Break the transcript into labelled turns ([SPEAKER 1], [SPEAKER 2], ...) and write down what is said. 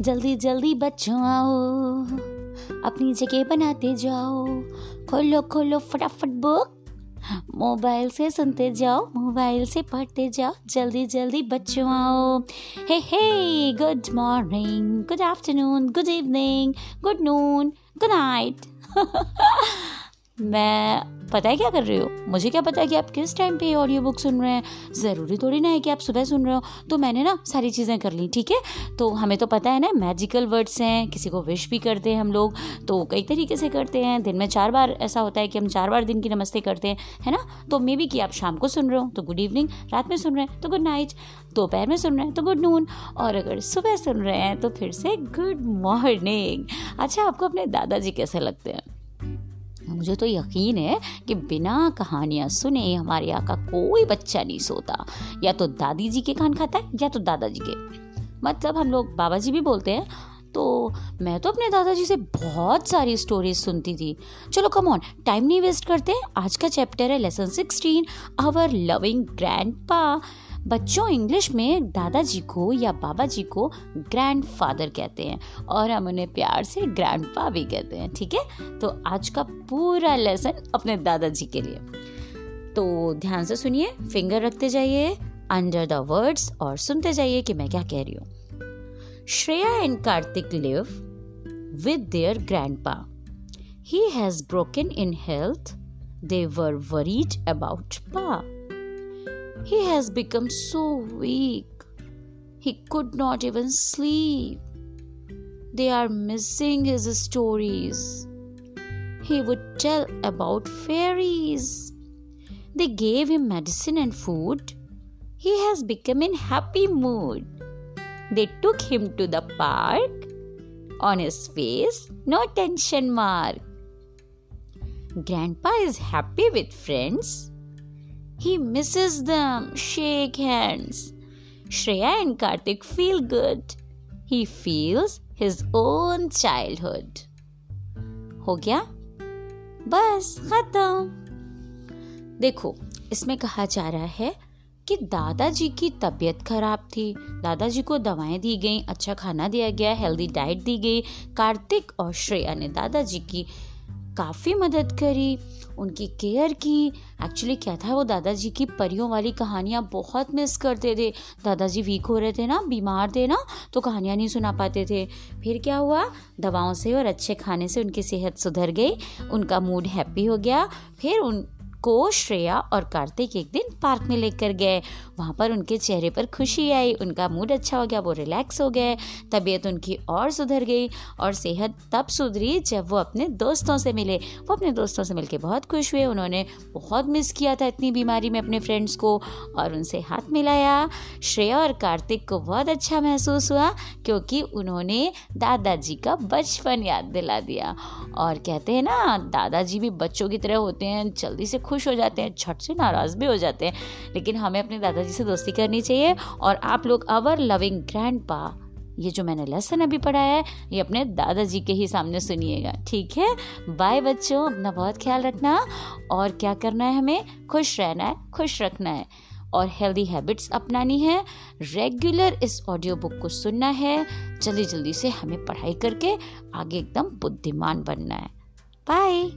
[SPEAKER 1] जल्दी जल्दी बच्चों आओ अपनी जगह बनाते जाओ। खोलो खोलो, फटाफट बुक मोबाइल से सुनते जाओ, मोबाइल से पढ़ते जाओ। जल्दी जल्दी बच्चों आओ hey hey good morning good afternoon good evening good noon good night मैं, पता है क्या कर रही हो? मुझे क्या पता है कि आप किस टाइम पे ऑडियो बुक सुन रहे हैं? ज़रूरी थोड़ी ना है कि आप सुबह सुन रहे हो। तो मैंने ना सारी चीज़ें कर ली, ठीक है? तो हमें तो पता है ना मैजिकल वर्ड्स हैं, किसी को विश भी करते हैं हम लोग तो कई तरीके से करते हैं। दिन में चार बार ऐसा होता है कि हम चार बार दिन की नमस्ते करते हैं, है ना? तो मे बी कि आप शाम को सुन रहे हो तो गुड इवनिंग रात में सुन रहे हैं तो गुड नाइट दोपहर में सुन रहे हैं तो गुड नून और अगर सुबह सुन रहे हैं तो फिर से गुड मॉर्निंग अच्छा आपको अपने दादाजी कैसे लगते हैं? मुझे तो यकीन है कि बिना कहानियाँ सुने हमारे यहाँ का कोई बच्चा नहीं सोता। या तो दादी जी के कान खाता है, या तो दादाजी के। मतलब हम लोग बाबा जी भी बोलते हैं। तो मैं तो अपने दादाजी से बहुत सारी स्टोरीज सुनती थी। चलो कम ऑन टाइम नहीं वेस्ट करते। आज का चैप्टर है lesson sixteen our loving grandpa बच्चों इंग्लिश में दादाजी को या बाबा जी को ग्रैंड फादर कहते हैं और हम उन्हें प्यार से ग्रैंड पा भी कहते हैं, ठीक है? तो आज का पूरा लेसन अपने दादाजी के लिए। तो ध्यान से सुनिए फिंगर रखते जाइए अंडर द वर्ड्स और सुनते जाइए कि मैं क्या कह रही हूँ। Shreya and Kartik live with their grandpa he has broken in health they were worried about pa He has become so weak. He could not even sleep. They are missing his stories. He would tell about fairies. They gave him medicine and food. He has become in happy mood. They took him to the park. On his face, no tension mark. Grandpa is happy with friends. He misses them. Shake hands. Shreya and Kartik feel good. He feels his own childhood. हो गया बस खत्म देखो इसमें कहा जा रहा है कि दादाजी की तबीयत खराब थी दादाजी को दवाएँ दी गई अच्छा खाना दिया गया हेल्दी डाइट दी गई कार्तिक और श्रेया ने दादाजी की काफ़ी मदद करी, उनकी केयर की। एक्चुअली क्या था, वो दादाजी की परियों वाली कहानियाँ बहुत मिस करते थे। दादाजी वीक हो रहे थे ना, बीमार थे ना तो कहानियाँ नहीं सुना पाते थे। फिर क्या हुआ, दवाओं से और अच्छे खाने से उनकी सेहत सुधर गई, उनका मूड हैप्पी हो गया। फिर उन को श्रेया और कार्तिक एक दिन पार्क में लेकर गए। वहाँ पर उनके चेहरे पर खुशी आई, उनका मूड अच्छा हो गया, वो रिलैक्स हो गए, तबीयत उनकी और सुधर गई और सेहत तब सुधरी जब वो अपने दोस्तों से मिले। वो अपने दोस्तों से मिलकर बहुत खुश हुए, उन्होंने बहुत मिस किया था इतनी बीमारी में अपने फ्रेंड्स को और उनसे हाथ मिलाया। श्रेया और कार्तिक को बहुत अच्छा महसूस हुआ क्योंकि उन्होंने दादाजी का बचपन याद दिला दिया। और कहते हैं ना, दादाजी भी बच्चों की तरह होते हैं, जल्दी से खुश हो जाते हैं छठ से नाराज़ भी हो जाते हैं। लेकिन हमें अपने दादाजी से दोस्ती करनी चाहिए और आप लोग अवर लविंग ग्रैंड पा ये जो मैंने लेसन अभी पढ़ा है, ये अपने दादाजी के ही सामने सुनिएगा, ठीक है? बाय बच्चों, अपना बहुत ख्याल रखना और क्या करना है हमें? खुश रहना है, खुश रखना है और हेल्दी हैबिट्स अपनानी है। रेगुलर इस ऑडियो बुक को सुनना है, जल्दी जल्दी से हमें पढ़ाई करके आगे एकदम बुद्धिमान बनना है। बाय